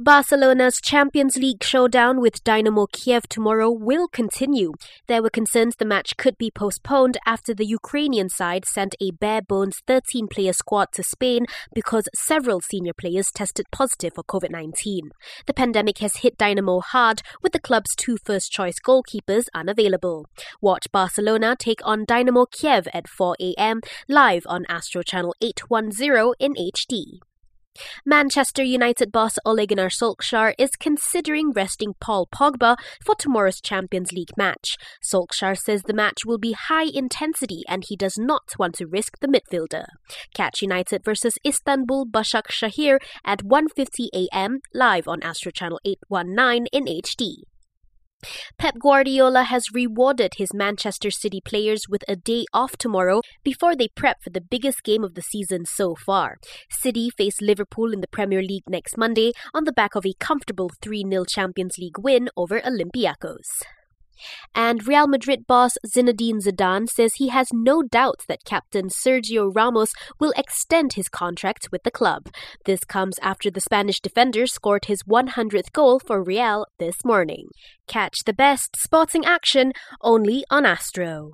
Barcelona's Champions League showdown with Dynamo Kiev tomorrow will continue. There were concerns the match could be postponed after the Ukrainian side sent a bare bones 13 player squad to Spain because several senior players tested positive for COVID 19. The pandemic has hit Dynamo hard, with the club's two first choice goalkeepers unavailable. Watch Barcelona take on Dynamo Kiev at 4 a.m. live on Astro Channel 810 in HD. Manchester United boss Ole Gunnar Solskjaer is considering resting Paul Pogba for tomorrow's Champions League match. Solskjaer says the match will be high intensity and he does not want to risk the midfielder. Catch United versus Istanbul Başakşehir at 1:50 a.m. live on Astro Channel 819 in HD. Pep Guardiola has rewarded his Manchester City players with a day off tomorrow before they prep for the biggest game of the season so far. City face Liverpool in the Premier League next Monday on the back of a comfortable 3 0 Champions League win over Olympiacos. And Real Madrid boss Zinedine Zidane says he has no doubts that captain Sergio Ramos will extend his contract with the club. This comes after the Spanish defender scored his 100th goal for Real this morning. Catch the best sporting action only on Astro.